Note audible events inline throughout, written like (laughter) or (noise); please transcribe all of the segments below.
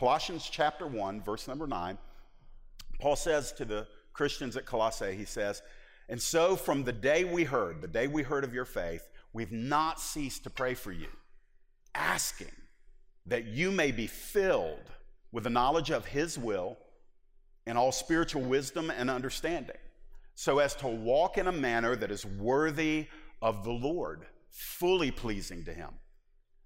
Colossians chapter 1, verse number 9, Paul says to the Christians at Colossae, he says, And so from the day we heard, the day we heard of your faith, we've not ceased to pray for you, asking that you may be filled with the knowledge of his will and all spiritual wisdom and understanding, so as to walk in a manner that is worthy of the Lord, fully pleasing to him,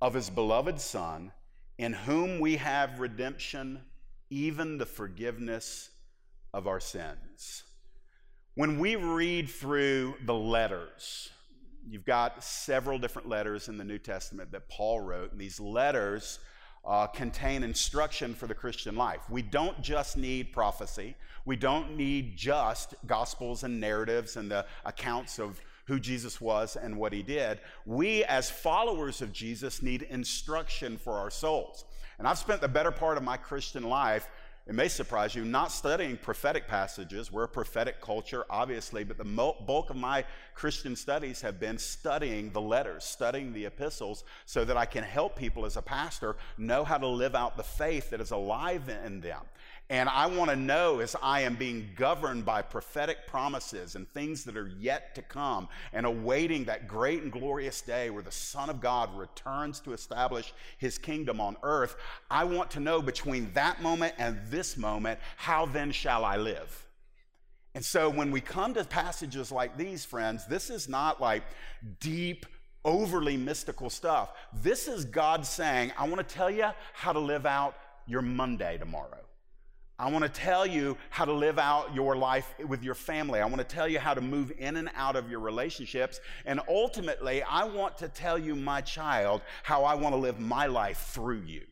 of his beloved Son, in whom we have redemption, even the forgiveness of our sins. When we read through the letters, you've got several different letters in the New Testament that Paul wrote, and these letters uh, contain instruction for the Christian life. We don't just need prophecy. We don't need just gospels and narratives and the accounts of who Jesus was and what he did. We, as followers of Jesus, need instruction for our souls. And I've spent the better part of my Christian life it may surprise you, not studying prophetic passages. We're a prophetic culture, obviously, but the bulk of my Christian studies have been studying the letters, studying the epistles, so that I can help people as a pastor know how to live out the faith that is alive in them. And I want to know as I am being governed by prophetic promises and things that are yet to come and awaiting that great and glorious day where the Son of God returns to establish his kingdom on earth. I want to know between that moment and this moment, how then shall I live? And so when we come to passages like these, friends, this is not like deep, overly mystical stuff. This is God saying, I want to tell you how to live out your Monday tomorrow. I want to tell you how to live out your life with your family. I want to tell you how to move in and out of your relationships. And ultimately, I want to tell you, my child, how I want to live my life through you.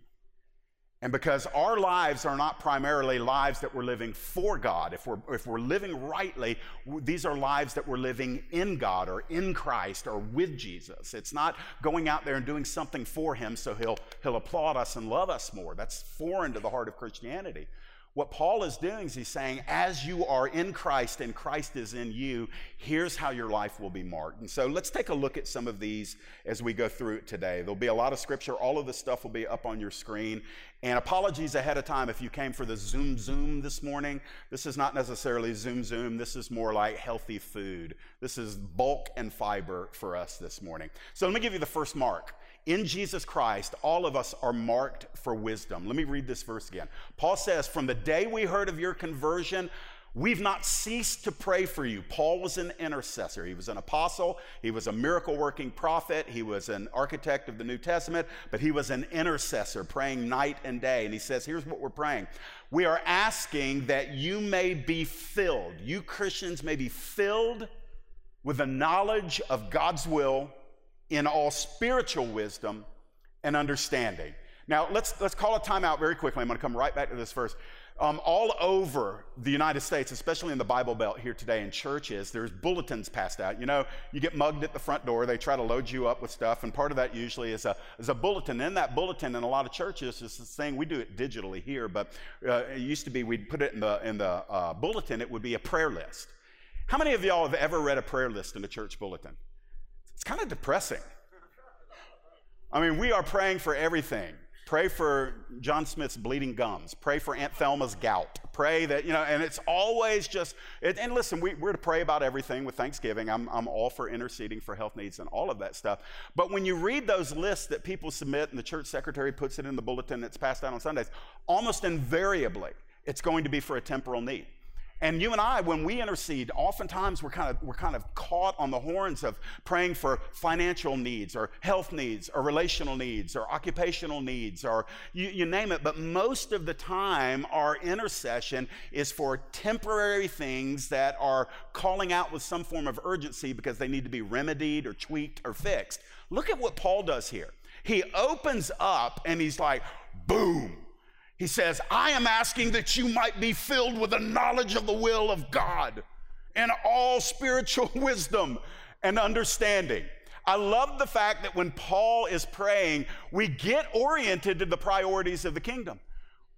And because our lives are not primarily lives that we're living for God, if we're, if we're living rightly, these are lives that we're living in God or in Christ or with Jesus. It's not going out there and doing something for Him so He'll, he'll applaud us and love us more. That's foreign to the heart of Christianity. What Paul is doing is he's saying, as you are in Christ and Christ is in you, here's how your life will be marked. And so let's take a look at some of these as we go through it today. There'll be a lot of scripture. All of this stuff will be up on your screen. And apologies ahead of time if you came for the Zoom Zoom this morning. This is not necessarily Zoom Zoom. This is more like healthy food. This is bulk and fiber for us this morning. So let me give you the first mark. In Jesus Christ, all of us are marked for wisdom. Let me read this verse again. Paul says, From the day we heard of your conversion, We've not ceased to pray for you. Paul was an intercessor. He was an apostle. He was a miracle working prophet. He was an architect of the New Testament, but he was an intercessor praying night and day. And he says, Here's what we're praying. We are asking that you may be filled, you Christians may be filled with the knowledge of God's will in all spiritual wisdom and understanding. Now, let's, let's call a timeout very quickly. I'm going to come right back to this verse. Um, all over the United States, especially in the Bible Belt here today in churches, there's bulletins passed out. You know, you get mugged at the front door, they try to load you up with stuff, and part of that usually is a, is a bulletin. In that bulletin, in a lot of churches, is this thing, we do it digitally here, but uh, it used to be we'd put it in the, in the uh, bulletin, it would be a prayer list. How many of y'all have ever read a prayer list in a church bulletin? It's kind of depressing. I mean, we are praying for everything. Pray for John Smith's bleeding gums. Pray for Aunt Thelma's gout. Pray that, you know, and it's always just, it, and listen, we, are to pray about everything with Thanksgiving. I'm, I'm all for interceding for health needs and all of that stuff. But when you read those lists that people submit and the church secretary puts it in the bulletin that's passed out on Sundays, almost invariably, it's going to be for a temporal need. And you and I, when we intercede, oftentimes we're kind of we're kind of caught on the horns of praying for financial needs or health needs or relational needs or occupational needs or you, you name it. But most of the time, our intercession is for temporary things that are calling out with some form of urgency because they need to be remedied or tweaked or fixed. Look at what Paul does here. He opens up and he's like, boom He says, I am asking that you might be filled with the knowledge of the will of God and all spiritual (laughs) wisdom and understanding. I love the fact that when Paul is praying, we get oriented to the priorities of the kingdom.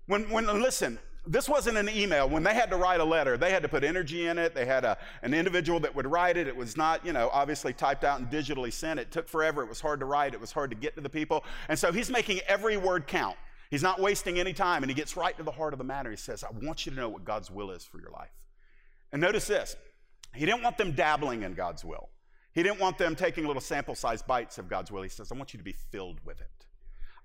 When, when listen, this wasn't an email. When they had to write a letter, they had to put energy in it. They had a, an individual that would write it. It was not, you know, obviously typed out and digitally sent. It took forever. It was hard to write. It was hard to get to the people. And so he's making every word count. He's not wasting any time, and he gets right to the heart of the matter. He says, I want you to know what God's will is for your life. And notice this he didn't want them dabbling in God's will, he didn't want them taking little sample size bites of God's will. He says, I want you to be filled with it.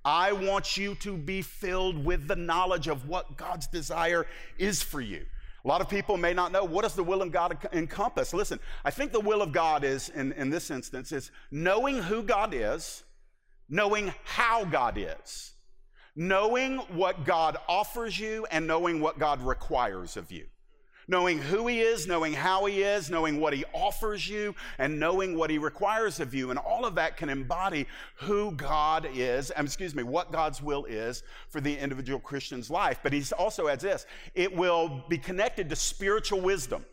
I want you to be filled with the knowledge of what God's desire is for you. A lot of people may not know what does the will of God encompass. Listen, I think the will of God is, in, in this instance, is knowing who God is, knowing how God is, knowing what God offers you, and knowing what God requires of you knowing who He is, knowing how He is, knowing what He offers you, and knowing what He requires of you. And all of that can embody who God is, um, excuse me, what God's will is for the individual Christian's life. But He also adds this it will be connected to spiritual wisdom.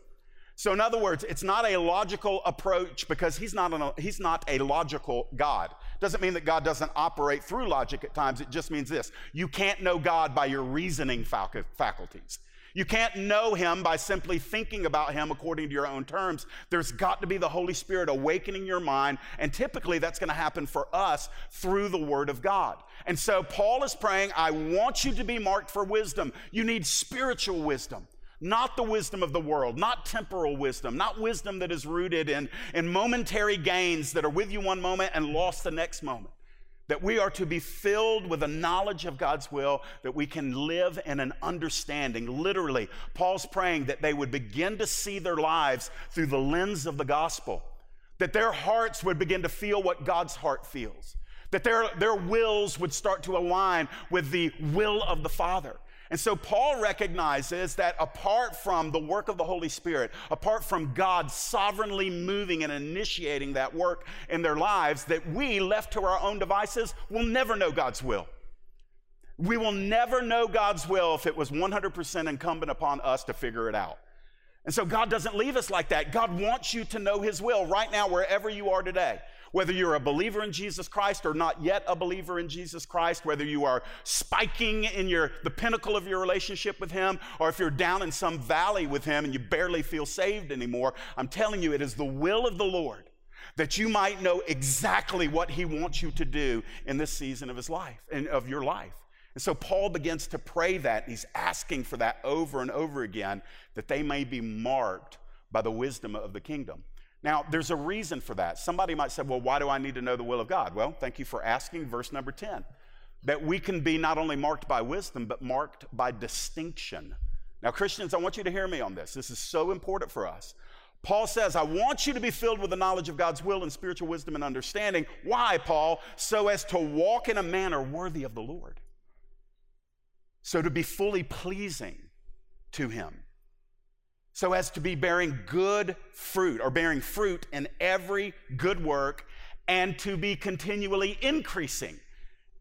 So, in other words, it's not a logical approach because he's not, an, he's not a logical God. Doesn't mean that God doesn't operate through logic at times. It just means this you can't know God by your reasoning faculties. You can't know him by simply thinking about him according to your own terms. There's got to be the Holy Spirit awakening your mind, and typically that's going to happen for us through the Word of God. And so Paul is praying, I want you to be marked for wisdom. You need spiritual wisdom. Not the wisdom of the world, not temporal wisdom, not wisdom that is rooted in, in momentary gains that are with you one moment and lost the next moment that we are to be filled with a knowledge of God's will, that we can live in an understanding. Literally, Paul's praying that they would begin to see their lives through the lens of the gospel, that their hearts would begin to feel what God's heart feels, that their, their wills would start to align with the will of the Father. And so Paul recognizes that apart from the work of the Holy Spirit, apart from God sovereignly moving and initiating that work in their lives, that we, left to our own devices, will never know God's will. We will never know God's will if it was 100% incumbent upon us to figure it out. And so God doesn't leave us like that. God wants you to know His will right now, wherever you are today. Whether you're a believer in Jesus Christ or not yet a believer in Jesus Christ, whether you are spiking in your, the pinnacle of your relationship with Him, or if you're down in some valley with Him and you barely feel saved anymore, I'm telling you, it is the will of the Lord that you might know exactly what He wants you to do in this season of His life and of your life. And so Paul begins to pray that. He's asking for that over and over again, that they may be marked by the wisdom of the kingdom. Now, there's a reason for that. Somebody might say, well, why do I need to know the will of God? Well, thank you for asking. Verse number 10 that we can be not only marked by wisdom, but marked by distinction. Now, Christians, I want you to hear me on this. This is so important for us. Paul says, I want you to be filled with the knowledge of God's will and spiritual wisdom and understanding. Why, Paul? So as to walk in a manner worthy of the Lord. So to be fully pleasing to Him so as to be bearing good fruit or bearing fruit in every good work and to be continually increasing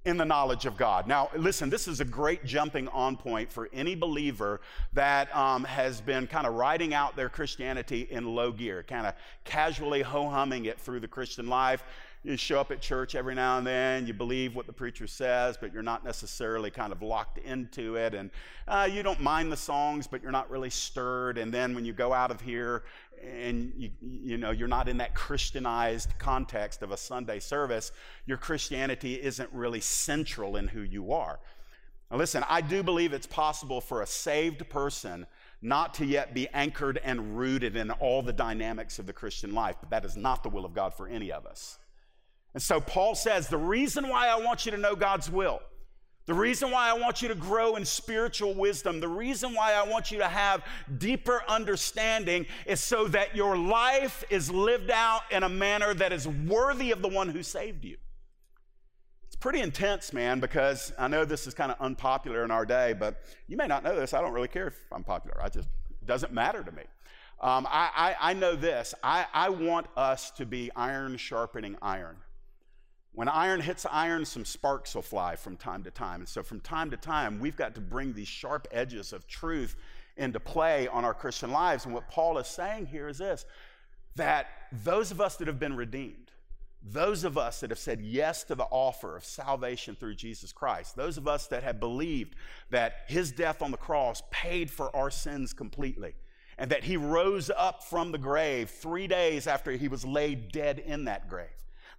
in the knowledge of God. Now, listen, this is a great jumping on point for any believer that um, has been kind of riding out their Christianity in low gear, kind of casually ho humming it through the Christian life you show up at church every now and then, you believe what the preacher says, but you're not necessarily kind of locked into it, and uh, you don't mind the songs, but you're not really stirred. And then when you go out of here and you, you know you're not in that Christianized context of a Sunday service, your Christianity isn't really central in who you are. Now, listen, I do believe it's possible for a saved person not to yet be anchored and rooted in all the dynamics of the Christian life, but that is not the will of God for any of us. And so Paul says, The reason why I want you to know God's will, the reason why I want you to grow in spiritual wisdom, the reason why I want you to have deeper understanding is so that your life is lived out in a manner that is worthy of the one who saved you. It's pretty intense, man, because I know this is kind of unpopular in our day, but you may not know this. I don't really care if I'm popular. I just, it doesn't matter to me. Um, I, I, I know this. I, I want us to be iron sharpening iron. When iron hits iron, some sparks will fly from time to time. And so, from time to time, we've got to bring these sharp edges of truth into play on our Christian lives. And what Paul is saying here is this that those of us that have been redeemed, those of us that have said yes to the offer of salvation through Jesus Christ, those of us that have believed that his death on the cross paid for our sins completely, and that he rose up from the grave three days after he was laid dead in that grave.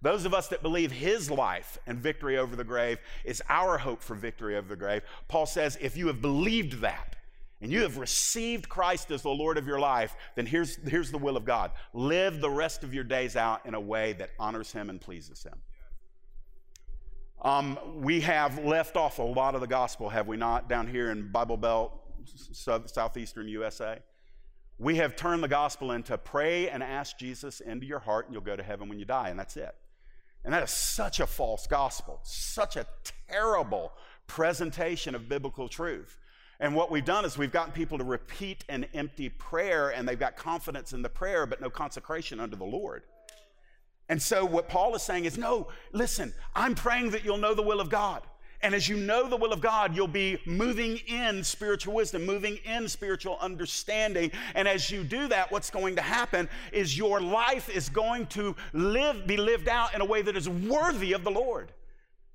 Those of us that believe his life and victory over the grave is our hope for victory over the grave. Paul says, if you have believed that, and you have received Christ as the Lord of your life, then here's, here's the will of God. Live the rest of your days out in a way that honors Him and pleases Him. Um, we have left off a lot of the gospel, have we not, down here in Bible Belt, southeastern USA? We have turned the gospel into pray and ask Jesus into your heart, and you'll go to heaven when you die, and that's it. And that is such a false gospel, such a terrible presentation of biblical truth. And what we've done is we've gotten people to repeat an empty prayer and they've got confidence in the prayer, but no consecration under the Lord. And so what Paul is saying is no, listen, I'm praying that you'll know the will of God. And as you know the will of God, you'll be moving in spiritual wisdom, moving in spiritual understanding. And as you do that, what's going to happen is your life is going to live, be lived out in a way that is worthy of the Lord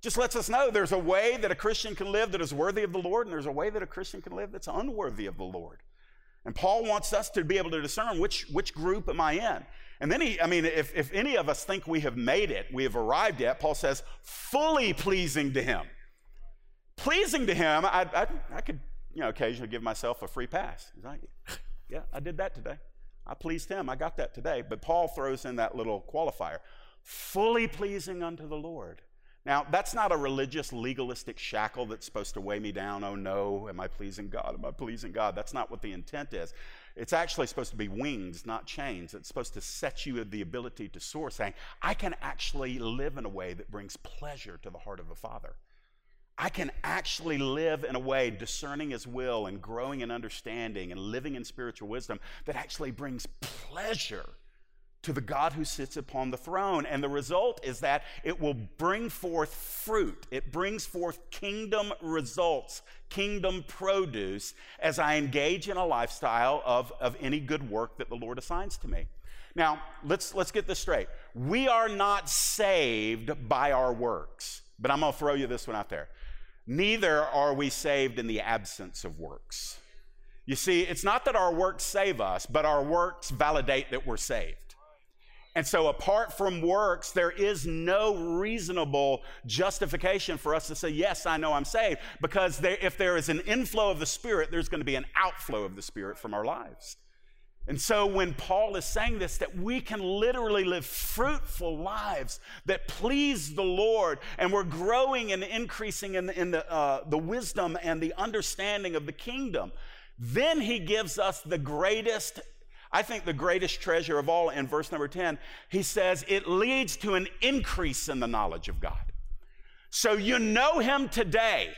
just lets us know there's a way that a Christian can live that is worthy of the Lord, and there's a way that a Christian can live that's unworthy of the Lord. And Paul wants us to be able to discern which, which group am I in. And then he, I mean, if, if any of us think we have made it, we have arrived at, Paul says, fully pleasing to him. Pleasing to him, I, I, I could, you know, occasionally give myself a free pass. Like, yeah, I did that today. I pleased him. I got that today. But Paul throws in that little qualifier fully pleasing unto the Lord. Now, that's not a religious, legalistic shackle that's supposed to weigh me down. Oh no, am I pleasing God? Am I pleasing God? That's not what the intent is. It's actually supposed to be wings, not chains. It's supposed to set you the ability to soar, saying, I can actually live in a way that brings pleasure to the heart of the Father. I can actually live in a way discerning His will and growing in understanding and living in spiritual wisdom that actually brings pleasure to the God who sits upon the throne. And the result is that it will bring forth fruit. It brings forth kingdom results, kingdom produce as I engage in a lifestyle of, of any good work that the Lord assigns to me. Now, let's, let's get this straight. We are not saved by our works, but I'm going to throw you this one out there. Neither are we saved in the absence of works. You see, it's not that our works save us, but our works validate that we're saved. And so, apart from works, there is no reasonable justification for us to say, Yes, I know I'm saved. Because there, if there is an inflow of the Spirit, there's going to be an outflow of the Spirit from our lives. And so, when Paul is saying this, that we can literally live fruitful lives that please the Lord, and we're growing and increasing in, the, in the, uh, the wisdom and the understanding of the kingdom, then he gives us the greatest I think the greatest treasure of all in verse number 10, he says it leads to an increase in the knowledge of God. So you know him today,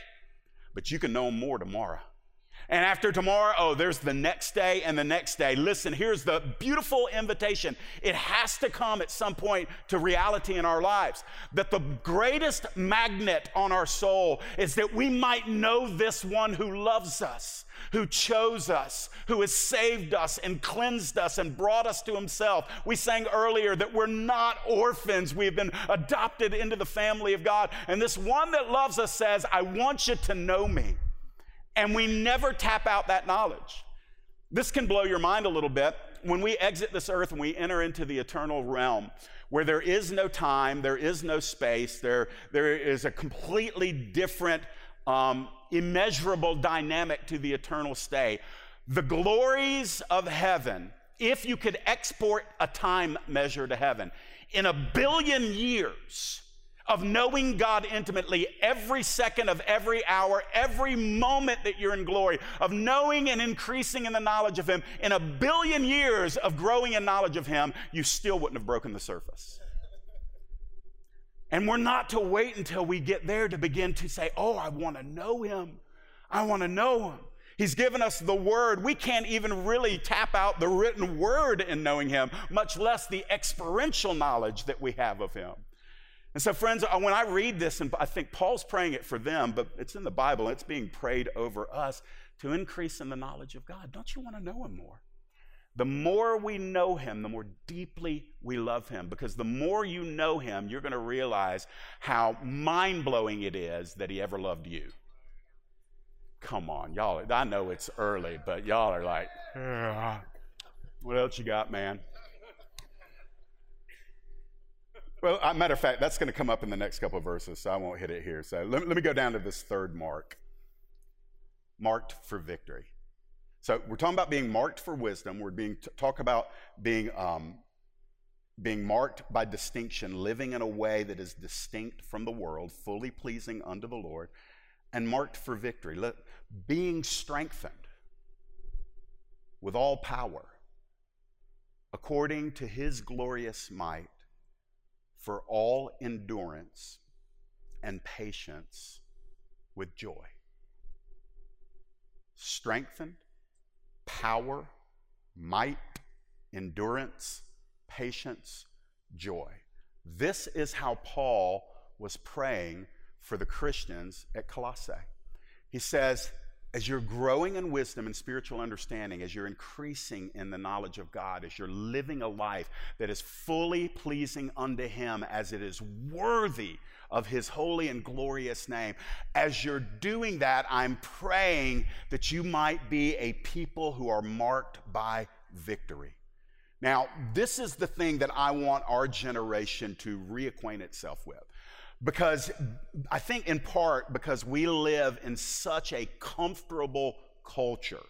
but you can know him more tomorrow. And after tomorrow, oh, there's the next day and the next day. Listen, here's the beautiful invitation. It has to come at some point to reality in our lives that the greatest magnet on our soul is that we might know this one who loves us who chose us, who has saved us and cleansed us and brought us to himself. We sang earlier that we're not orphans. We've been adopted into the family of God. And this one that loves us says, I want you to know me. And we never tap out that knowledge. This can blow your mind a little bit. When we exit this earth and we enter into the eternal realm, where there is no time, there is no space, there, there is a completely different um, immeasurable dynamic to the eternal stay. The glories of heaven, if you could export a time measure to heaven, in a billion years of knowing God intimately every second of every hour, every moment that you're in glory, of knowing and increasing in the knowledge of Him, in a billion years of growing in knowledge of Him, you still wouldn't have broken the surface. And we're not to wait until we get there to begin to say, Oh, I want to know him. I want to know him. He's given us the word. We can't even really tap out the written word in knowing him, much less the experiential knowledge that we have of him. And so, friends, uh, when I read this, and I think Paul's praying it for them, but it's in the Bible, it's being prayed over us to increase in the knowledge of God. Don't you want to know Him more? The more we know Him, the more deeply we love Him. Because the more you know Him, you're going to realize how mind blowing it is that He ever loved you. Come on, y'all. I know it's early, but y'all are like, what else you got, man? Well, matter of fact, that's going to come up in the next couple verses, so I won't hit it here. So let, let me go down to this third mark marked for victory. So we're talking about being marked for wisdom. We're being talk about being um, being marked by distinction, living in a way that is distinct from the world, fully pleasing unto the Lord, and marked for victory. Let, being strengthened with all power according to His glorious might for all endurance and patience with joy. Strengthened, power, might, endurance, patience, joy. This is how Paul was praying for the Christians at Colossae. He says, as you're growing in wisdom and spiritual understanding, as you're increasing in the knowledge of God, as you're living a life that is fully pleasing unto Him, as it is worthy of His holy and glorious name, as you're doing that, I'm praying that you might be a people who are marked by victory. Now, this is the thing that I want our generation to reacquaint itself with. Because I think, in part, because we live in such a comfortable culture.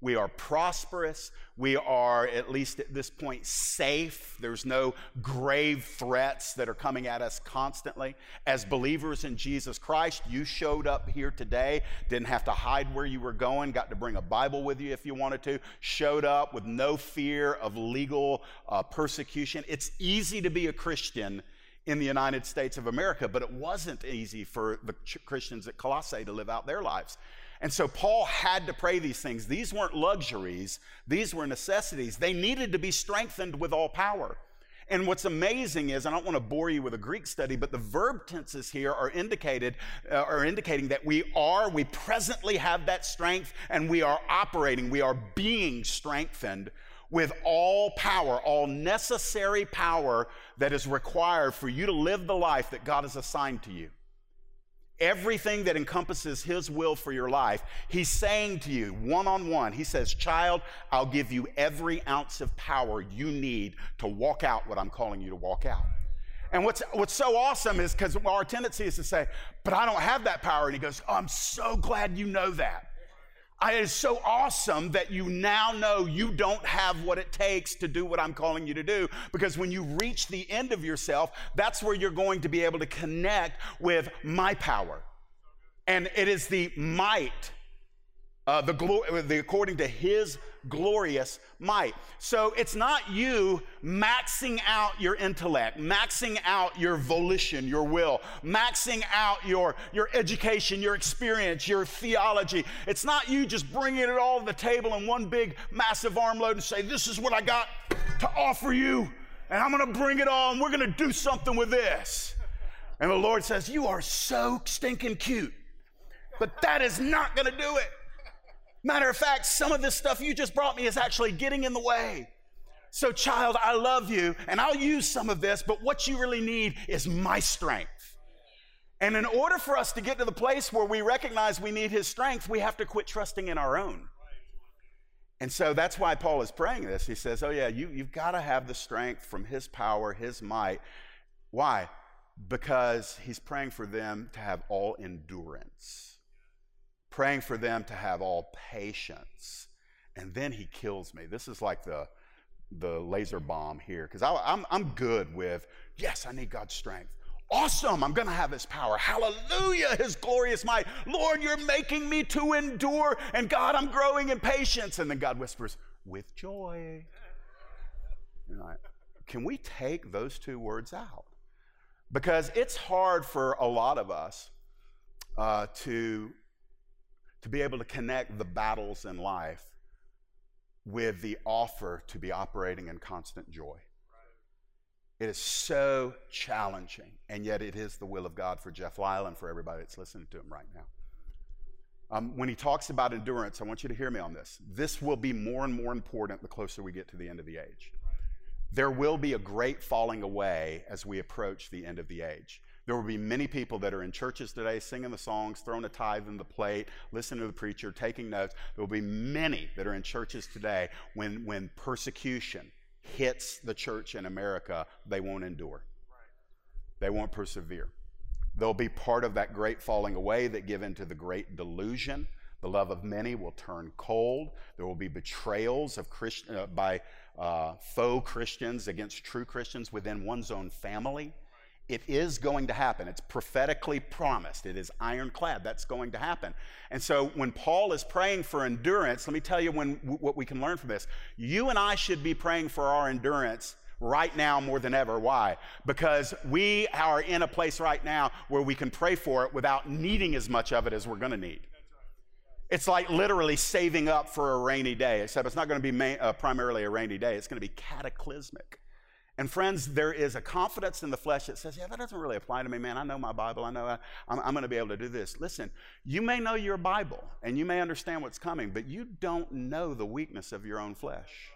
We are prosperous. We are, at least at this point, safe. There's no grave threats that are coming at us constantly. As believers in Jesus Christ, you showed up here today, didn't have to hide where you were going, got to bring a Bible with you if you wanted to, showed up with no fear of legal uh, persecution. It's easy to be a Christian in the United States of America, but it wasn't easy for the Christians at Colossae to live out their lives. And so Paul had to pray these things. These weren't luxuries, these were necessities. They needed to be strengthened with all power. And what's amazing is, I don't want to bore you with a Greek study, but the verb tenses here are indicated, uh, are indicating that we are, we presently have that strength, and we are operating, we are being strengthened with all power, all necessary power that is required for you to live the life that God has assigned to you. Everything that encompasses His will for your life, He's saying to you one on one, He says, Child, I'll give you every ounce of power you need to walk out what I'm calling you to walk out. And what's, what's so awesome is because our tendency is to say, But I don't have that power. And He goes, oh, I'm so glad you know that. It is so awesome that you now know you don't have what it takes to do what I'm calling you to do. Because when you reach the end of yourself, that's where you're going to be able to connect with my power. And it is the might uh, the, glo- the according to his glorious might. So it's not you maxing out your intellect, maxing out your volition, your will, maxing out your, your education, your experience, your theology. It's not you just bringing it all to the table in one big massive armload and say, This is what I got to offer you, and I'm going to bring it all, and we're going to do something with this. And the Lord says, You are so stinking cute, but that is not going to do it. Matter of fact, some of this stuff you just brought me is actually getting in the way. So, child, I love you, and I'll use some of this, but what you really need is my strength. And in order for us to get to the place where we recognize we need his strength, we have to quit trusting in our own. And so that's why Paul is praying this. He says, Oh, yeah, you, you've got to have the strength from his power, his might. Why? Because he's praying for them to have all endurance praying for them to have all patience. And then he kills me. This is like the, the laser bomb here, because I'm, I'm good with, yes, I need God's strength. Awesome, I'm to have his power. Hallelujah, his glorious might. Lord, you're making me to endure. And God, I'm growing in patience. And then God whispers, with joy. Like, can we take those two words out? Because it's hard for a lot of us uh, to to be able to connect the battles in life with the offer to be operating in constant joy. It is so challenging, and yet it is the will of God for Jeff Lyle and for everybody that's listening to him right now. Um, when he talks about endurance, I want you to hear me on this. This will be more and more important the closer we get to the end of the age. There will be a great falling away as we approach the end of the age. There will be many people that are in churches today singing the songs, throwing a tithe in the plate, listening to the preacher, taking notes. There will be many that are in churches today when, when persecution hits the church in America, they won't endure. They won't persevere. They'll be part of that great falling away that give into the great delusion. The love of many will turn cold. There will be betrayals of Christ, uh, by uh, faux Christians against true Christians within one's own family. It is going to happen. It's prophetically promised. It is ironclad. That's going to happen. And so when Paul is praying for endurance, let me tell you when, what we can learn from this. You and I should be praying for our endurance right now more than ever. Why? Because we are in a place right now where we can pray for it without needing as much of it as we're going to need. It's like literally saving up for a rainy day, except it's not going to be uh, primarily a rainy day, it's going to be cataclysmic. And friends, there is a confidence in the flesh that says, yeah, that doesn't really apply to me, man. I know my Bible. I know I, am I'm going to be able to do this. Listen, you may know your Bible and you may understand what's coming, but you don't know the weakness of your own flesh.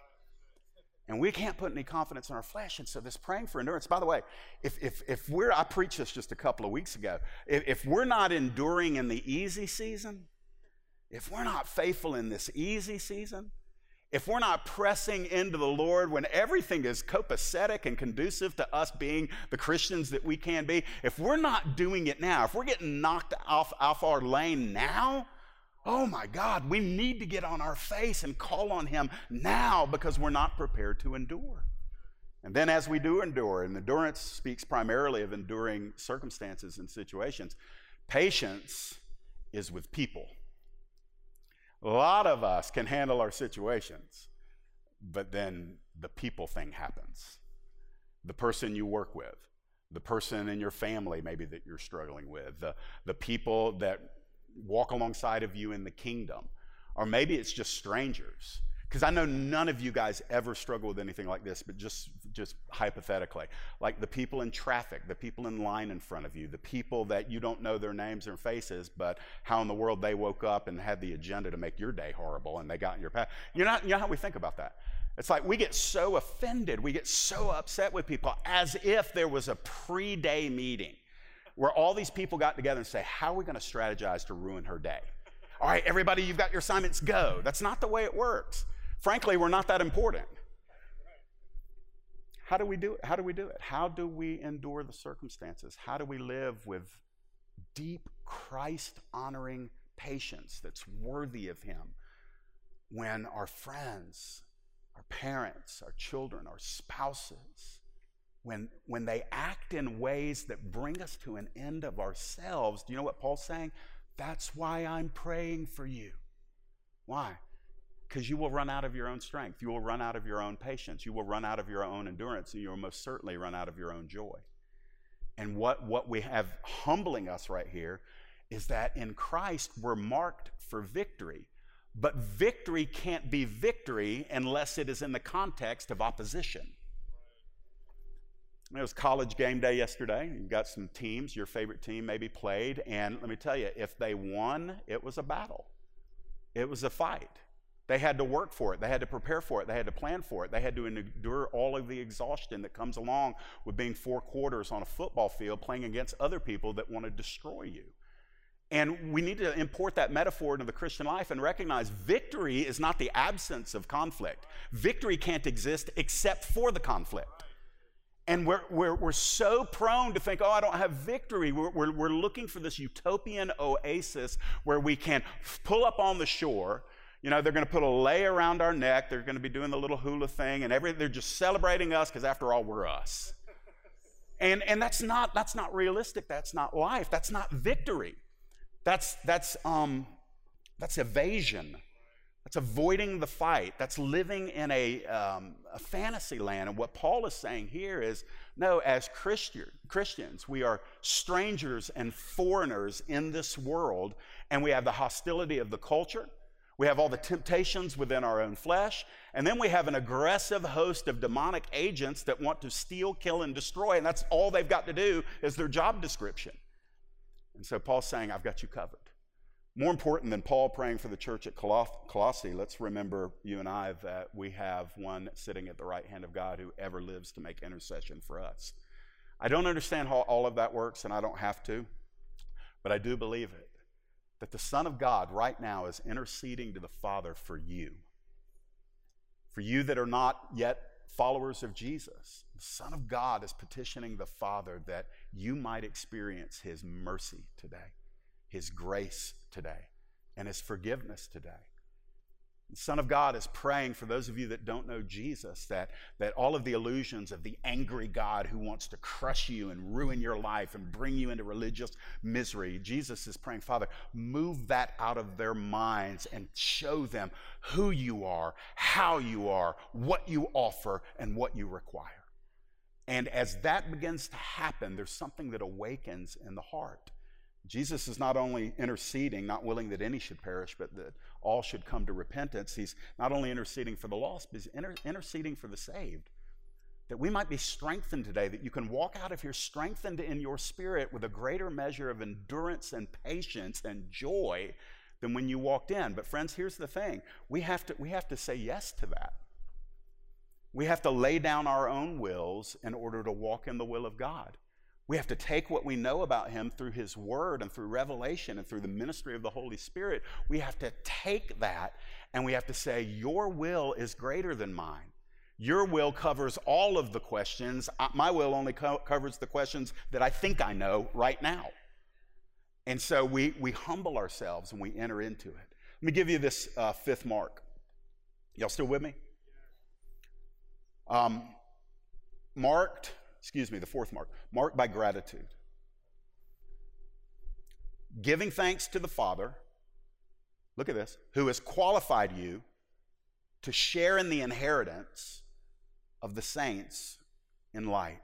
And we can't put any confidence in our flesh. And so this praying for endurance, by the way, if, if, if we're, I preached this just a couple of weeks ago, if, if we're not enduring in the easy season, if we're not faithful in this easy season, if we're not pressing into the Lord when everything is copacetic and conducive to us being the Christians that we can be, if we're not doing it now, if we're getting knocked off, off our lane now, oh my God, we need to get on our face and call on Him now because we're not prepared to endure. And then as we do endure, and endurance speaks primarily of enduring circumstances and situations, patience is with people. A lot of us can handle our situations, but then the people thing happens. The person you work with, the person in your family maybe that you're struggling with, the, the people that walk alongside of you in the kingdom, or maybe it's just strangers because I know none of you guys ever struggle with anything like this, but just, just hypothetically. Like the people in traffic, the people in line in front of you, the people that you don't know their names or faces, but how in the world they woke up and had the agenda to make your day horrible and they got in your path. You know, you know how we think about that? It's like we get so offended, we get so upset with people as if there was a pre day meeting where all these people got together and say, How are we going to strategize to ruin her day? All right, everybody, you've got your assignments, go. That's not the way it works. Frankly, we're not that important. How do we do it? How do we do it? How do we endure the circumstances? How do we live with deep Christ honoring patience that's worthy of Him when our friends, our parents, our children, our spouses, when, when they act in ways that bring us to an end of ourselves, do you know what Paul's saying? That's why I'm praying for you. Why? Because you will run out of your own strength. You will run out of your own patience. You will run out of your own endurance, and you will most certainly run out of your own joy. And what, what we have humbling us right here is that in Christ we're marked for victory. But victory can't be victory unless it is in the context of opposition. It was college game day yesterday. You've got some teams, your favorite team maybe played, and let me tell you, if they won, it was a battle. It was a fight. They had to work for it. They had to prepare for it. They had to plan for it. They had to endure all of the exhaustion that comes along with being four quarters on a football field playing against other people that want to destroy you. And we need to import that metaphor into the Christian life and recognize victory is not the absence of conflict. Victory can't exist except for the conflict. And we're, we're, we're so prone to think, oh, I don't have victory. We're, we're, we're looking for this utopian oasis where we can pull up on the shore you know, they're going to put a lei around our neck. They're going to be doing the little hula thing, and every, they're just celebrating us because, after all, we're us. And, and that's, not, that's not realistic. That's not life. That's not victory. That's, that's, um, that's evasion. That's avoiding the fight. That's living in a, um, a fantasy land. And what Paul is saying here is no, as Christian, Christians, we are strangers and foreigners in this world, and we have the hostility of the culture. We have all the temptations within our own flesh. And then we have an aggressive host of demonic agents that want to steal, kill, and destroy. And that's all they've got to do is their job description. And so Paul's saying, I've got you covered. More important than Paul praying for the church at Colossae, let's remember, you and I, that we have one sitting at the right hand of God who ever lives to make intercession for us. I don't understand how all of that works, and I don't have to, but I do believe it that the Son of God right now is interceding to the Father for you. For you that are not yet followers of Jesus, the Son of God is petitioning the Father that you might experience His mercy today, His grace today, and His forgiveness today. The Son of God is praying for those of you that don't know Jesus that, that all of the illusions of the angry God who wants to crush you and ruin your life and bring you into religious misery, Jesus is praying, Father, move that out of their minds and show them who you are, how you are, what you offer, and what you require. And as that begins to happen, there's something that awakens in the heart. Jesus is not only interceding, not willing that any should perish, but that all should come to repentance. He's not only interceding for the lost, but he's inter- interceding for the saved. That we might be strengthened today, that you can walk out of here strengthened in your spirit with a greater measure of endurance and patience and joy than when you walked in. But, friends, here's the thing we have to, we have to say yes to that. We have to lay down our own wills in order to walk in the will of God. We have to take what we know about him through his word and through revelation and through the ministry of the Holy Spirit. We have to take that and we have to say, Your will is greater than mine. Your will covers all of the questions. My will only co- covers the questions that I think I know right now. And so we, we humble ourselves and we enter into it. Let me give you this uh, fifth mark. Y'all still with me? Um, marked excuse me, the fourth mark, marked by gratitude. Giving thanks to the Father, look at this, who has qualified you to share in the inheritance of the saints in light.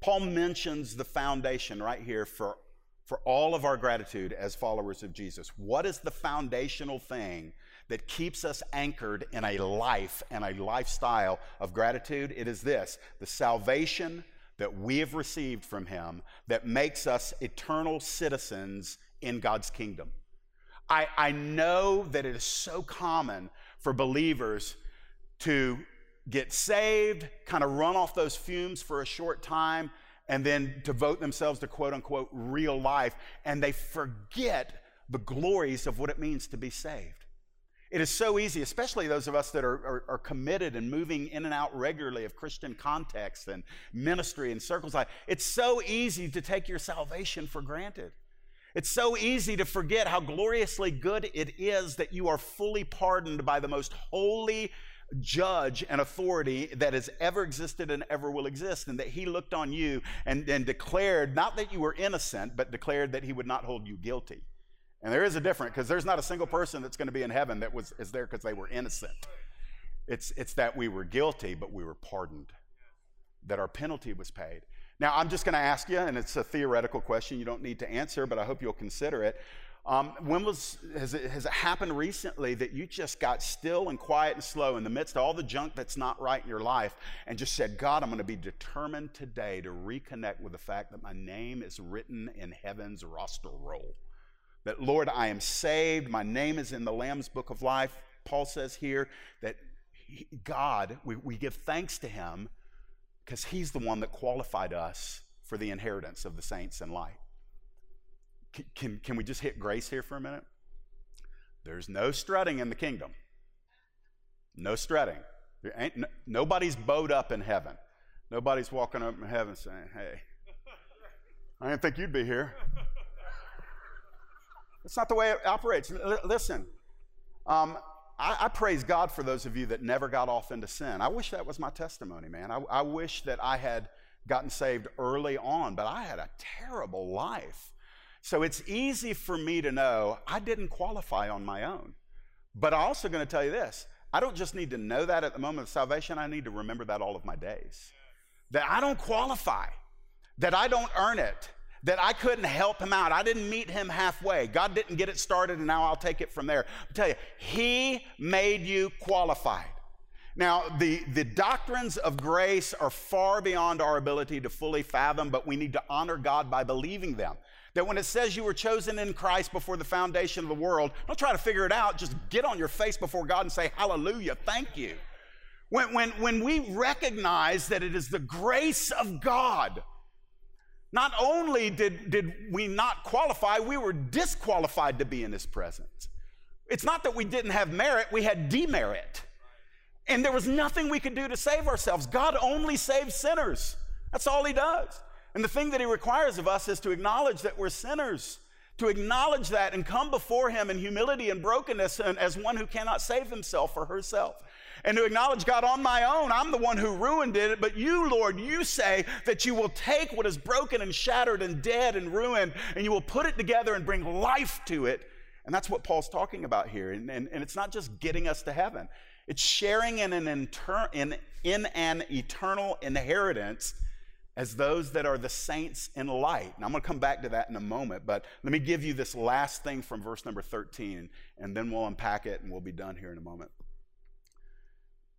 Paul mentions the foundation right here for, for all of our gratitude as followers of Jesus. What is the foundational thing that keeps us anchored in a life and a lifestyle of gratitude, it is this the salvation that we have received from Him that makes us eternal citizens in God's kingdom. I, I know that it is so common for believers to get saved, kind of run off those fumes for a short time, and then devote themselves to quote unquote real life, and they forget the glories of what it means to be saved. It is so easy, especially those of us that are, are, are, committed and moving in and out regularly of Christian context and ministry and circles like it's so easy to take your salvation for granted. It's so easy to forget how gloriously good it is that you are fully pardoned by the most holy judge and authority that has ever existed and ever will exist, and that he looked on you and, and declared not that you were innocent, but declared that he would not hold you guilty. And there is a difference because there's not a single person that's going to be in heaven that was is there because they were innocent. It's it's that we were guilty, but we were pardoned. That our penalty was paid. Now I'm just going to ask you, and it's a theoretical question. You don't need to answer, but I hope you'll consider it. Um, when was has it, has it happened recently that you just got still and quiet and slow in the midst of all the junk that's not right in your life and just said, God, I'm going to be determined today to reconnect with the fact that my name is written in heaven's roster roll. That, Lord, I am saved. My name is in the Lamb's book of life. Paul says here that God, we, we give thanks to him because he's the one that qualified us for the inheritance of the saints in light. Can, can, we just hit grace here for a minute? There's no strutting in the kingdom. No strutting. There ain't, no, nobody's bowed up in heaven. Nobody's walking up in heaven saying, hey, I didn't think you'd be here. That's not the way it operates. L- listen, um, I, I, praise God for those of you that never got off into sin. I wish that was my testimony, man. I, I wish that I had gotten saved early on, but I had a terrible life. So it's easy for me to know I didn't qualify on my own. But I'm also going to tell you this I don't just need to know that at the moment of salvation, I need to remember that all of my days. That I don't qualify, that I don't earn it, that I couldn't help him out. I didn't meet him halfway. God didn't get it started, and now I'll take it from there. I tell you, He made you qualified. Now, the, the doctrines of grace are far beyond our ability to fully fathom, but we need to honor God by believing them. That when it says you were chosen in Christ before the foundation of the world, don't try to figure it out. Just get on your face before God and say, Hallelujah, thank you. When, when, when we recognize that it is the grace of God, not only did, did we not qualify, we were disqualified to be in His presence. It's not that we didn't have merit, we had demerit. And there was nothing we could do to save ourselves. God only saves sinners. That's all He does. And the thing that He requires of us is to acknowledge that we're sinners, to acknowledge that and come before Him in humility and brokenness and as one who cannot save himself or herself. And to acknowledge, God, on my own, I'm the one who ruined it. But you, Lord, you say that you will take what is broken and shattered and dead and ruined, and you will put it together and bring life to it. And that's what Paul's talking about here. And, and, and it's not just getting us to heaven, it's sharing in an, inter- in, in an eternal inheritance as those that are the saints in light. And I'm going to come back to that in a moment, but let me give you this last thing from verse number 13, and then we'll unpack it and we'll be done here in a moment.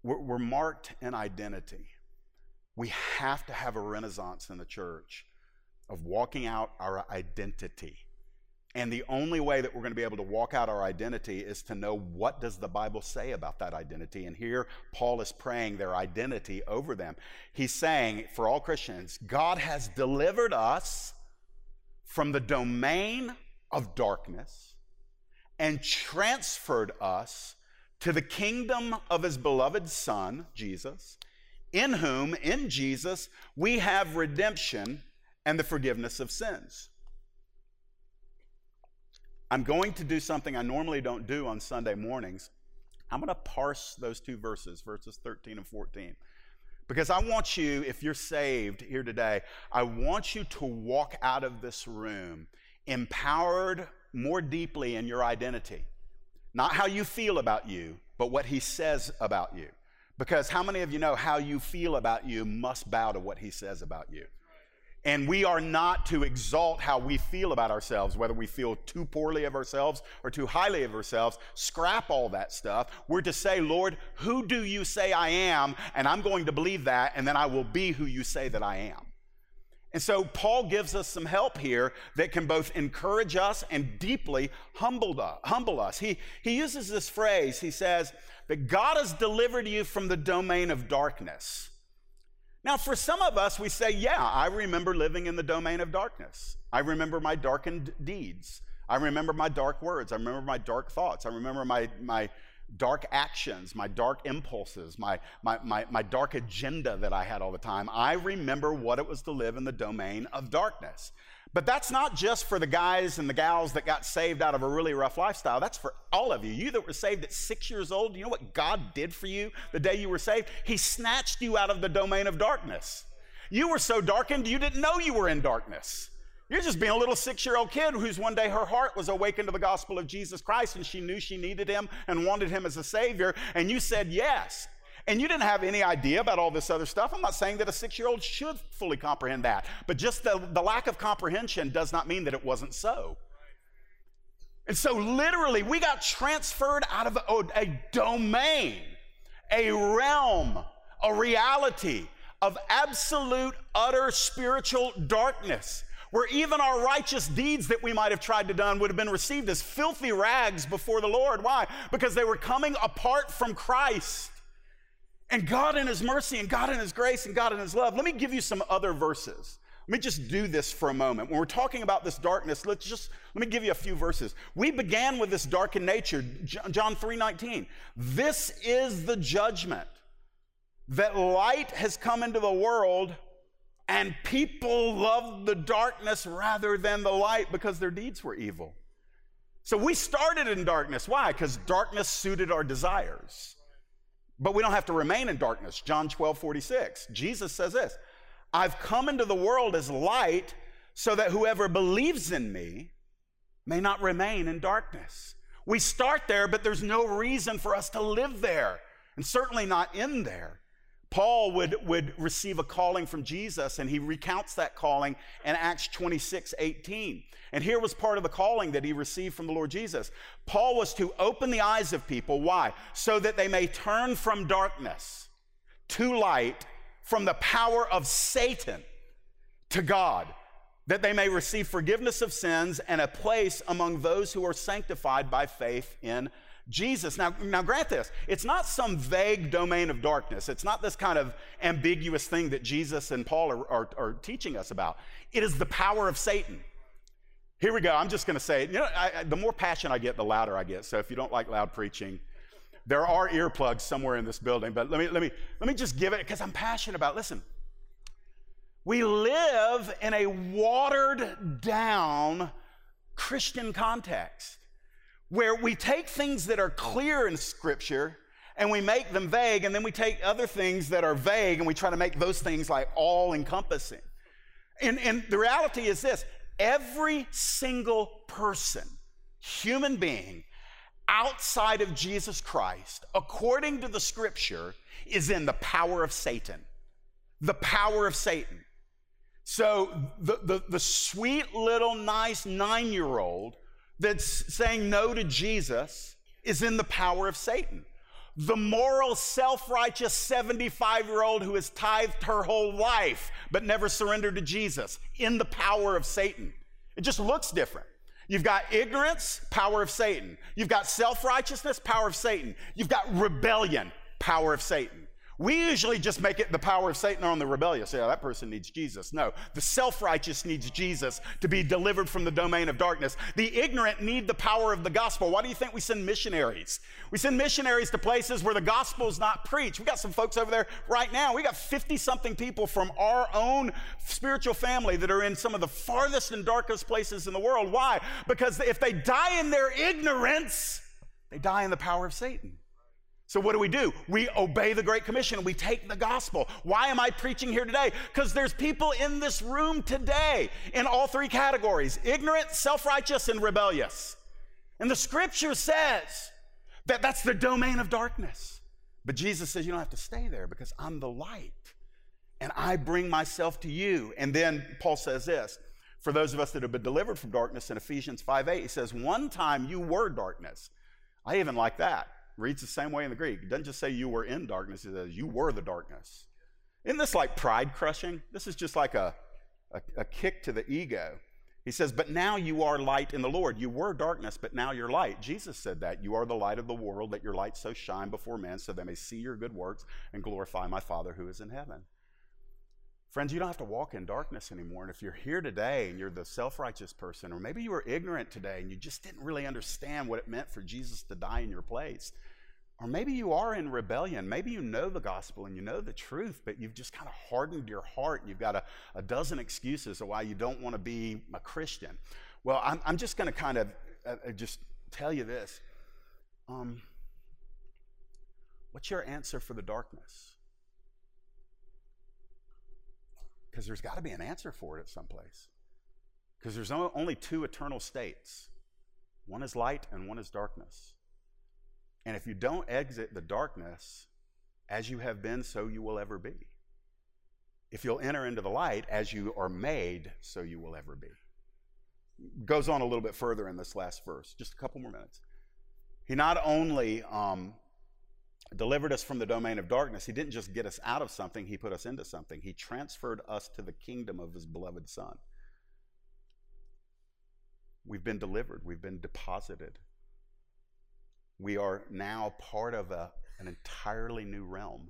We're, we're marked in identity. We have to have a renaissance in the church of walking out our identity. And the only way that we're going to be able to walk out our identity is to know what does the Bible say about that identity. And here Paul is praying their identity over them. He's saying for all Christians, God has delivered us from the domain of darkness and transferred us to the kingdom of his beloved son, Jesus, in whom in Jesus we have redemption and the forgiveness of sins. I'm going to do something I normally don't do on Sunday mornings. I'm going to parse those two verses, verses 13 and 14. Because I want you, if you're saved here today, I want you to walk out of this room empowered more deeply in your identity. Not how you feel about you, but what he says about you. Because how many of you know how you feel about you must bow to what he says about you? And we are not to exalt how we feel about ourselves, whether we feel too poorly of ourselves or too highly of ourselves. Scrap all that stuff. We're to say, Lord, who do you say I am? And I'm going to believe that, and then I will be who you say that I am. And so Paul gives us some help here that can both encourage us and deeply humble, us. He, he uses this phrase, he says, that God has delivered you from the domain of darkness. Now, for some of us, we say, yeah, I remember living in the domain of darkness. I remember my darkened deeds. I remember my dark words. I remember my dark thoughts. I remember my, my dark actions, my dark impulses, my, my, my, my dark agenda that I had all the time. I remember what it was to live in the domain of darkness. But that's not just for the guys and the gals that got saved out of a really rough lifestyle. That's for all of you. You that were saved at six years old, you know what God did for you the day you were saved? He snatched you out of the domain of darkness. You were so darkened, you didn't know you were in darkness. You're just being a little six year old kid whose one day her heart was awakened to the gospel of Jesus Christ and she knew she needed him and wanted him as a savior. And you said yes and you didn't have any idea about all this other stuff. I'm not saying that a six year old should fully comprehend that, but just the, the lack of comprehension does not mean that it wasn't so. And so, literally, we got transferred out of a, a domain, a realm, a reality of absolute, utter spiritual darkness where even our righteous deeds that we might have tried to done would have been received as filthy rags before the Lord. Why? Because they were coming apart from Christ. And God in His mercy and God in His grace and God in His love. Let me give you some other verses. Let me just do this for a moment. When we're talking about this darkness, let's just let me give you a few verses. We began with this darkened nature, John 3:19. This is the judgment that light has come into the world and people loved the darkness rather than the light because their deeds were evil. So we started in darkness. Why? Because darkness suited our desires. But we don't have to remain in darkness. John 12, 46. Jesus says this I've come into the world as light so that whoever believes in me may not remain in darkness. We start there, but there's no reason for us to live there, and certainly not in there. Paul would, would receive a calling from Jesus, and he recounts that calling in Acts 26 18. And here was part of the calling that he received from the Lord Jesus. Paul was to open the eyes of people. Why? So that they may turn from darkness to light, from the power of Satan to God, that they may receive forgiveness of sins and a place among those who are sanctified by faith in Jesus. Now, now grant this, it's not some vague domain of darkness. It's not this kind of ambiguous thing that Jesus and Paul are, are, are teaching us about. It is the power of Satan. Here we go. I'm just going to say, you know, I, the more passion I get, the louder I get. So if you don't like loud preaching, there are earplugs somewhere in this building. But let me let me let me just give it because I'm passionate about. It. Listen, we live in a watered down Christian context where we take things that are clear in Scripture and we make them vague, and then we take other things that are vague and we try to make those things like all encompassing. And, and the reality is this every single person, human being, outside of Jesus Christ, according to the Scripture, is in the power of Satan. The power of Satan. So the, the, the sweet little nice nine year old that's saying no to Jesus is in the power of Satan. The moral, self righteous 75 year old who has tithed her whole life but never surrendered to Jesus in the power of Satan. It just looks different. You've got ignorance, power of Satan. You've got self righteousness, power of Satan. You've got rebellion, power of Satan. We usually just make it the power of Satan on the rebellious. Yeah, that person needs Jesus. No, the self righteous needs Jesus to be delivered from the domain of darkness. The ignorant need the power of the gospel. Why do you think we send missionaries? We send missionaries to places where the gospel is not preached. We got some folks over there right now. We got 50 something people from our own spiritual family that are in some of the farthest and darkest places in the world. Why? Because if they die in their ignorance, they die in the power of Satan. So, what do we do? We obey the Great Commission. We take the gospel. Why am I preaching here today? Because there's people in this room today in all three categories ignorant, self righteous, and rebellious. And the scripture says that that's the domain of darkness. But Jesus says you don't have to stay there because I'm the light and I bring myself to you. And then Paul says this for those of us that have been delivered from darkness in Ephesians 5 8, he says, One time you were darkness. I even like that reads the same way in the Greek. It doesn't just say you were in darkness, it says you were the darkness. Isn't this like pride crushing? This is just like a, a, a, kick to the ego. He says, But now you are light in the Lord. You were darkness, but now you're light. Jesus said that. You are the light of the world, that your light so shine before men, so they may see your good works and glorify my Father who is in heaven. Friends, you don't have to walk in darkness anymore. And if you're here today and you're the self righteous person, or maybe you were ignorant today and you just didn't really understand what it meant for Jesus to die in your place, or maybe you are in rebellion. Maybe you know the gospel and you know the truth, but you've just kind of hardened your heart and you've got a, a dozen excuses of why you don't want to be a Christian. Well, I'm, I'm just going to kind of uh, uh, just tell you this. Um, what's your answer for the darkness? Because there's got to be an answer for it at some place. Because there's only two eternal states one is light and one is darkness. And if you don't exit the darkness, as you have been, so you will ever be. If you'll enter into the light, as you are made, so you will ever be. Goes on a little bit further in this last verse, just a couple more minutes. He not only um, delivered us from the domain of darkness, he didn't just get us out of something, he put us into something. He transferred us to the kingdom of his beloved Son. We've been delivered, we've been deposited we are now part of a, an entirely new realm.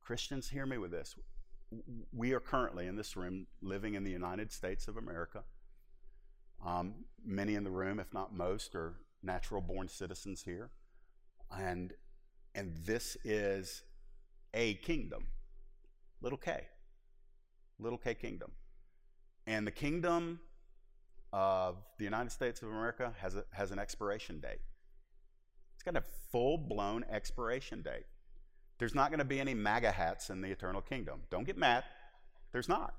Christians, hear me with this. We are currently in this room living in the United States of America. Um, many in the room, if not most, are natural born citizens here. And, and this is a kingdom, little k, little k kingdom. And the kingdom of the United States of America has, a, has an expiration date. It's got a full blown expiration date. There's not going to be any MAGA hats in the eternal kingdom. Don't get mad. There's not.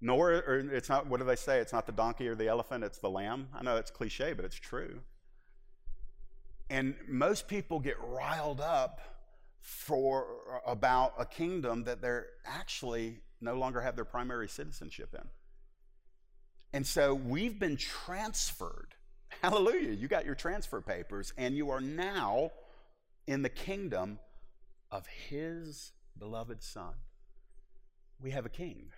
Nor, or it's not, what do they say? It's not the donkey or the elephant, it's the lamb. I know it's cliche, but it's true. And most people get riled up for about a kingdom that they're actually no longer have their primary citizenship in. And so we've been transferred. (laughs) Hallelujah. You got your transfer papers, and you are now in the kingdom of his beloved Son. We have a king,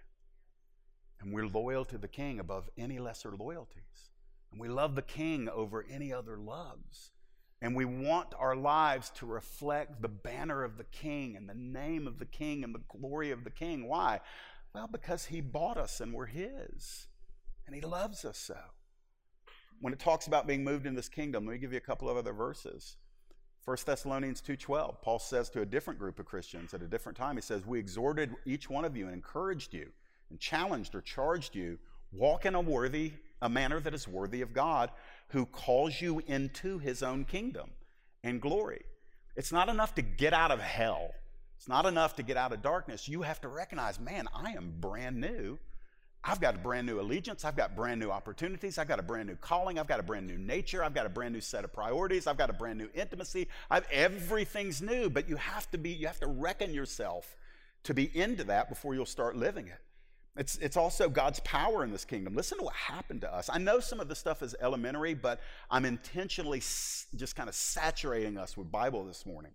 and we're loyal to the king above any lesser loyalties. And we love the king over any other loves. And we want our lives to reflect the banner of the king and the name of the king and the glory of the king. Why? Well, because he bought us and we're his. And he loves us so. When it talks about being moved in this kingdom, let me give you a couple of other verses. 1 Thessalonians 2:12, Paul says to a different group of Christians at a different time, he says, "We exhorted each one of you and encouraged you and challenged or charged you, walk in a worthy a manner that is worthy of God, who calls you into his own kingdom and glory." It's not enough to get out of hell. It's not enough to get out of darkness. You have to recognize, man, I am brand new I've got a brand new allegiance. I've got brand new opportunities. I've got a brand new calling. I've got a brand new nature. I've got a brand new set of priorities. I've got a brand new intimacy. I've, everything's new, but you have to be, you have to reckon yourself to be into that before you'll start living it. It's, it's also God's power in this kingdom. Listen to what happened to us. I know some of the stuff is elementary, but I'm intentionally just kind of saturating us with Bible this morning.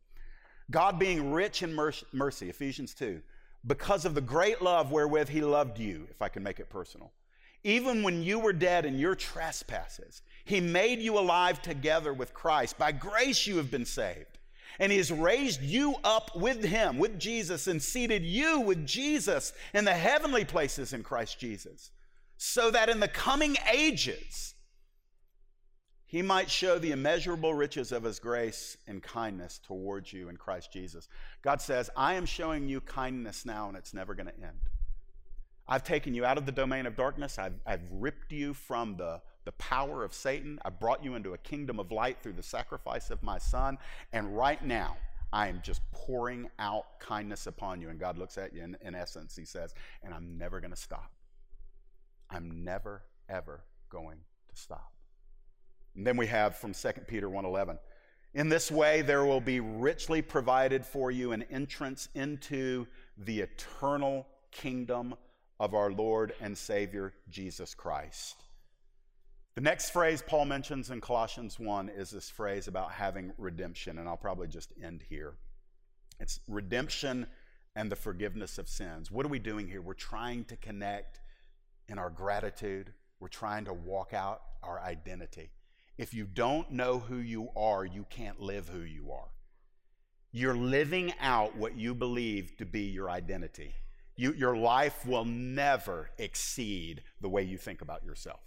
God being rich in mercy, Ephesians 2 because of the great love wherewith he loved you, if I can make it personal. Even when you were dead in your trespasses, he made you alive together with Christ. By grace you have been saved. And he has raised you up with him, with Jesus, and seated you with Jesus in the heavenly places in Christ Jesus, so that in the coming ages, he might show the immeasurable riches of his grace and kindness towards you in Christ Jesus. God says, I am showing you kindness now, and it's never going to end. I've taken you out of the domain of darkness. I've, I've ripped you from the, the power of Satan. I've brought you into a kingdom of light through the sacrifice of my son. And right now, I am just pouring out kindness upon you. And God looks at you, in, in essence, He says, and I'm never going to stop. I'm never, ever going to stop. And then we have from 2 Peter 1:11. In this way there will be richly provided for you an entrance into the eternal kingdom of our Lord and Savior Jesus Christ. The next phrase Paul mentions in Colossians 1 is this phrase about having redemption, and I'll probably just end here. It's redemption and the forgiveness of sins. What are we doing here? We're trying to connect in our gratitude, we're trying to walk out our identity. If you don't know who you are, you can't live who you are. You're living out what you believe to be your identity. You, your life will never exceed the way you think about yourself.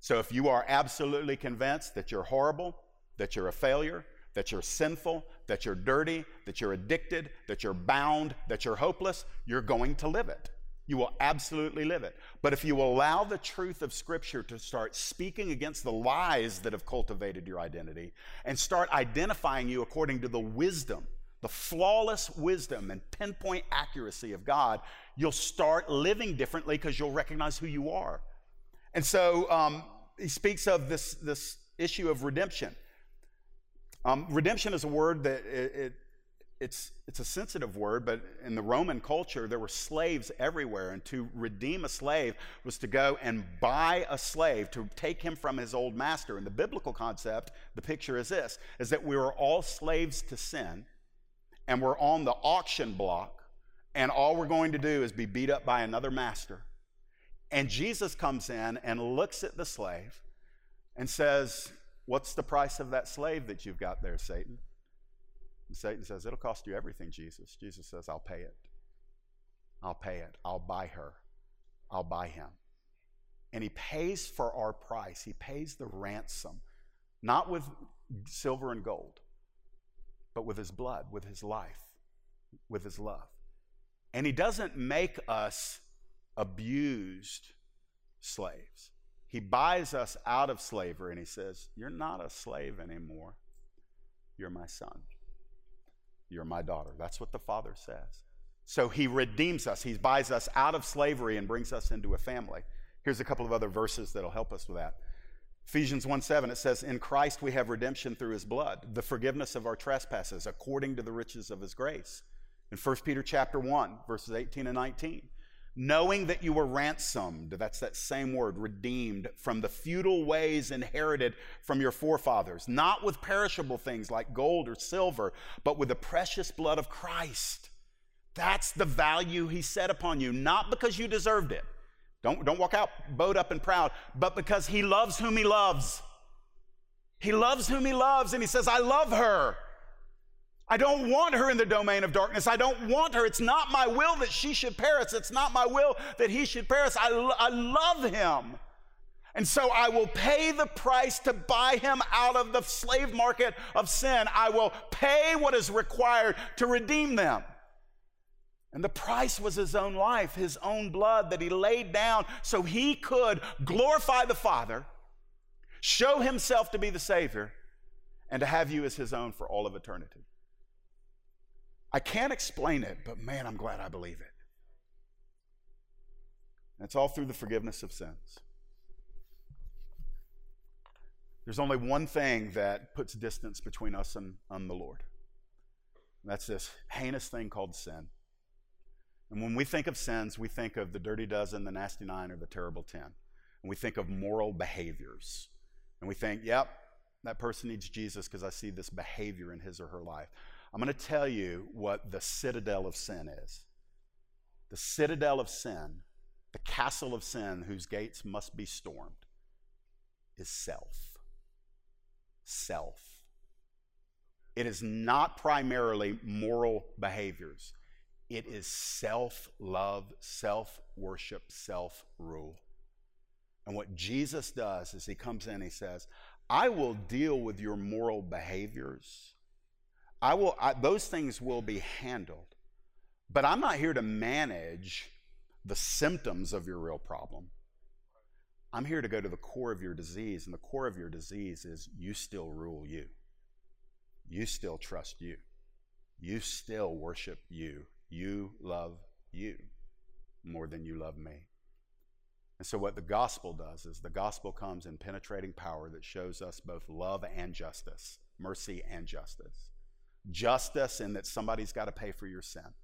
So if you are absolutely convinced that you're horrible, that you're a failure, that you're sinful, that you're dirty, that you're addicted, that you're bound, that you're hopeless, you're going to live it. You will absolutely live it. But if you allow the truth of Scripture to start speaking against the lies that have cultivated your identity and start identifying you according to the wisdom, the flawless wisdom and pinpoint accuracy of God, you'll start living differently because you'll recognize who you are. And so um, he speaks of this, this issue of redemption. Um, redemption is a word that it, it it's, it's a sensitive word, but in the Roman culture, there were slaves everywhere. And to redeem a slave was to go and buy a slave, to take him from his old master. And the biblical concept, the picture is this, is that we were all slaves to sin, and we're on the auction block, and all we're going to do is be beat up by another master. And Jesus comes in and looks at the slave and says, What's the price of that slave that you've got there, Satan? And Satan says, It'll cost you everything, Jesus. Jesus says, I'll pay it. I'll pay it. I'll buy her. I'll buy him. And he pays for our price. He pays the ransom, not with silver and gold, but with his blood, with his life, with his love. And he doesn't make us abused slaves. He buys us out of slavery and he says, You're not a slave anymore. You're my son. You're my daughter. That's what the Father says. So he redeems us. He buys us out of slavery and brings us into a family. Here's a couple of other verses that'll help us with that. Ephesians 1 7, it says, In Christ we have redemption through his blood, the forgiveness of our trespasses, according to the riches of his grace. In 1 Peter chapter 1, verses 18 and 19, knowing that you were ransomed, that's that same word, redeemed, from the feudal ways inherited from your forefathers, not with perishable things like gold or silver, but with the precious blood of Christ. That's the value he set upon you, not because you deserved it don't, don't walk out bowed up and proud, but because he loves whom he loves. He loves whom he loves, and he says, I love her. I don't want her in the domain of darkness. I don't want her. It's not my will that she should perish. It's not my will that he should perish. I, I love him. And so I will pay the price to buy him out of the slave market of sin. I will pay what is required to redeem them. And the price was his own life, his own blood that he laid down so he could glorify the Father, show himself to be the Savior, and to have you as his own for all of eternity. I can't explain it, but man, I'm glad I believe it. And it's all through the forgiveness of sins. There's only one thing that puts distance between us and, and the Lord. And that's this heinous thing called sin. And when we think of sins, we think of the dirty dozen, the nasty nine, or the terrible ten. And we think of moral behaviors. And we think, yep, that person needs Jesus because I see this behavior in his or her life. I'm going to tell you what the citadel of sin is. The citadel of sin, the castle of sin whose gates must be stormed, is self. Self. It is not primarily moral behaviors. It is self love, self worship, self rule. And what Jesus does is he comes in, and he says, I will deal with your moral behaviors. I will, I, those things will be handled. But I'm not here to manage the symptoms of your real problem. I'm here to go to the core of your disease, and the core of your disease is you still rule you. You still trust you. You still worship you. You love you more than you love me. And so, what the gospel does is the gospel comes in penetrating power that shows us both love and justice, mercy and justice. Justice in that somebody's got to pay for your sin,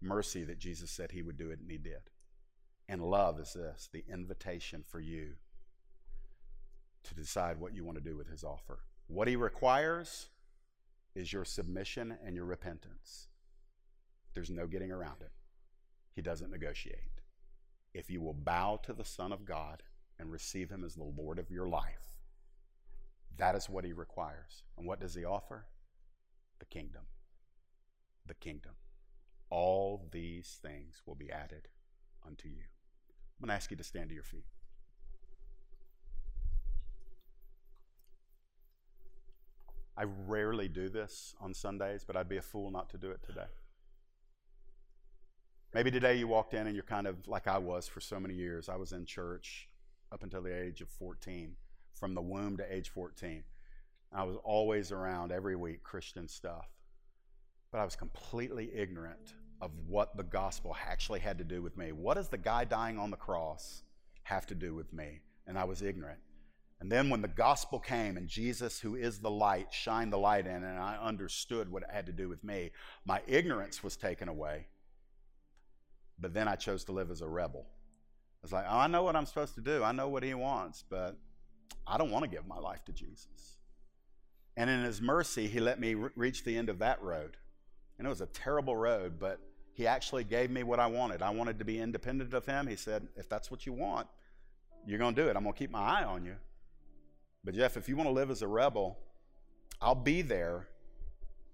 mercy that Jesus said he would do it and he did. And love is this the invitation for you to decide what you want to do with his offer. What he requires is your submission and your repentance. There's no getting around it. He doesn't negotiate. If you will bow to the Son of God and receive Him as the Lord of your life, that is what He requires. And what does He offer? The kingdom. The kingdom. All these things will be added unto you. I'm going to ask you to stand to your feet. I rarely do this on Sundays, but I'd be a fool not to do it today. Maybe today you walked in and you're kind of like I was for so many years. I was in church up until the age of 14, from the womb to age 14. I was always around every week Christian stuff. But I was completely ignorant of what the gospel actually had to do with me. What does the guy dying on the cross have to do with me? And I was ignorant. And then when the gospel came and Jesus, who is the light, shined the light in, and I understood what it had to do with me, my ignorance was taken away but then I chose to live as a rebel. It's like, oh, I know what I'm supposed to do. I know what he wants, but I don't want to give my life to Jesus. And in his mercy, he let me re- reach the end of that road. And it was a terrible road, but he actually gave me what I wanted. I wanted to be independent of him. He said, if that's what you want, you're going to do it. I'm going to keep my eye on you. But Jeff, if you want to live as a rebel, I'll be there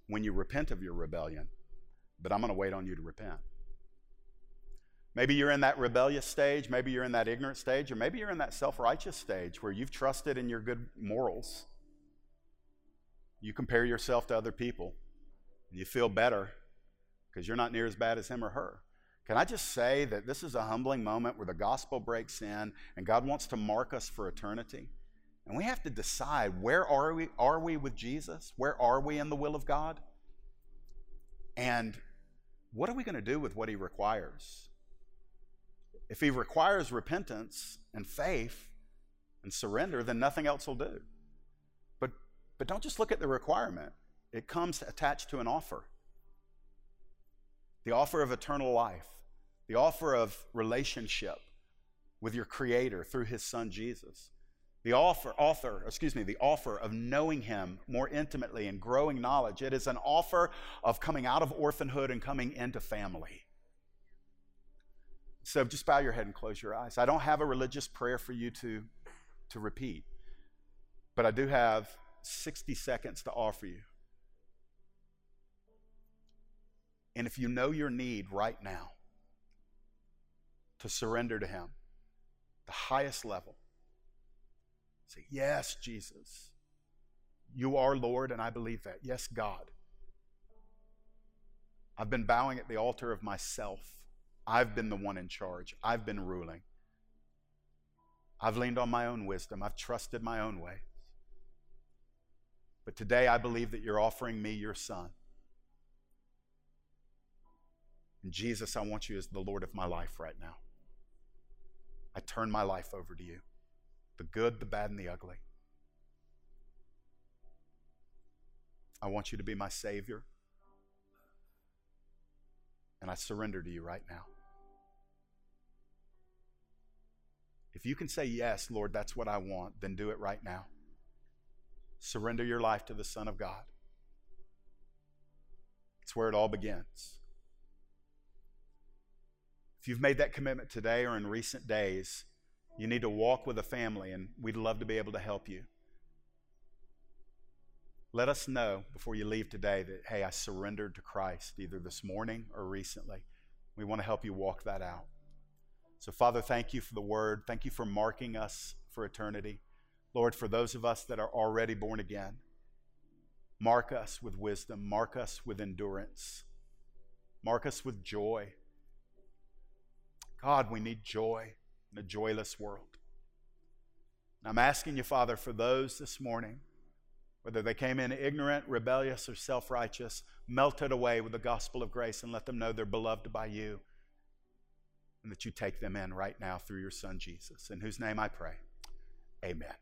when you repent of your rebellion, but I'm going to wait on you to repent. Maybe you're in that rebellious stage, maybe you're in that ignorant stage, or maybe you're in that self righteous stage where you've trusted in your good morals. You compare yourself to other people, and you feel better because you're not near as bad as him or her. Can I just say that this is a humbling moment where the gospel breaks in and God wants to mark us for eternity? And we have to decide where are we are we with Jesus? Where are we in the will of God? And what are we going to do with what he requires? If he requires repentance and faith, and surrender, then nothing else will do. But, but don't just look at the requirement, it comes attached to an offer the offer of eternal life, the offer of relationship with your Creator through His Son Jesus. The offer, author, excuse me, the offer of knowing him more intimately and growing knowledge. It is an offer of coming out of orphanhood and coming into family. So just bow your head and close your eyes. I don't have a religious prayer for you to, to repeat, but I do have 60 seconds to offer you. And if you know your need right now to surrender to Him, the highest level, Say, Yes, Jesus. You are Lord, and I believe that. Yes, God. I've been bowing at the altar of myself. I've been the one in charge. I've been ruling. I've leaned on my own wisdom. I've trusted my own ways. But today I believe that you're offering me your son. And Jesus, I want you as the Lord of my life right now. I turn my life over to you the good, the bad, and the ugly. I want you to be my Savior. And I surrender to you right now. If you can say, Yes, Lord, that's what I want, then do it right now. Surrender your life to the Son of God. It's where it all begins. If you've made that commitment today or in recent days, you need to walk with a family, and we'd love to be able to help you. Let us know before you leave today that, hey, I surrendered to Christ either this morning or recently. We want to help you walk that out. So, Father, thank you for the word. Thank you for marking us for eternity. Lord, for those of us that are already born again, mark us with wisdom, mark us with endurance, mark us with joy. God, we need joy in a joyless world. And I'm asking you, Father, for those this morning, whether they came in ignorant, rebellious, or self righteous, melted away with the gospel of grace and let them know they're beloved by you and that you take them in right now through your Son Jesus, in whose name I pray. Amen.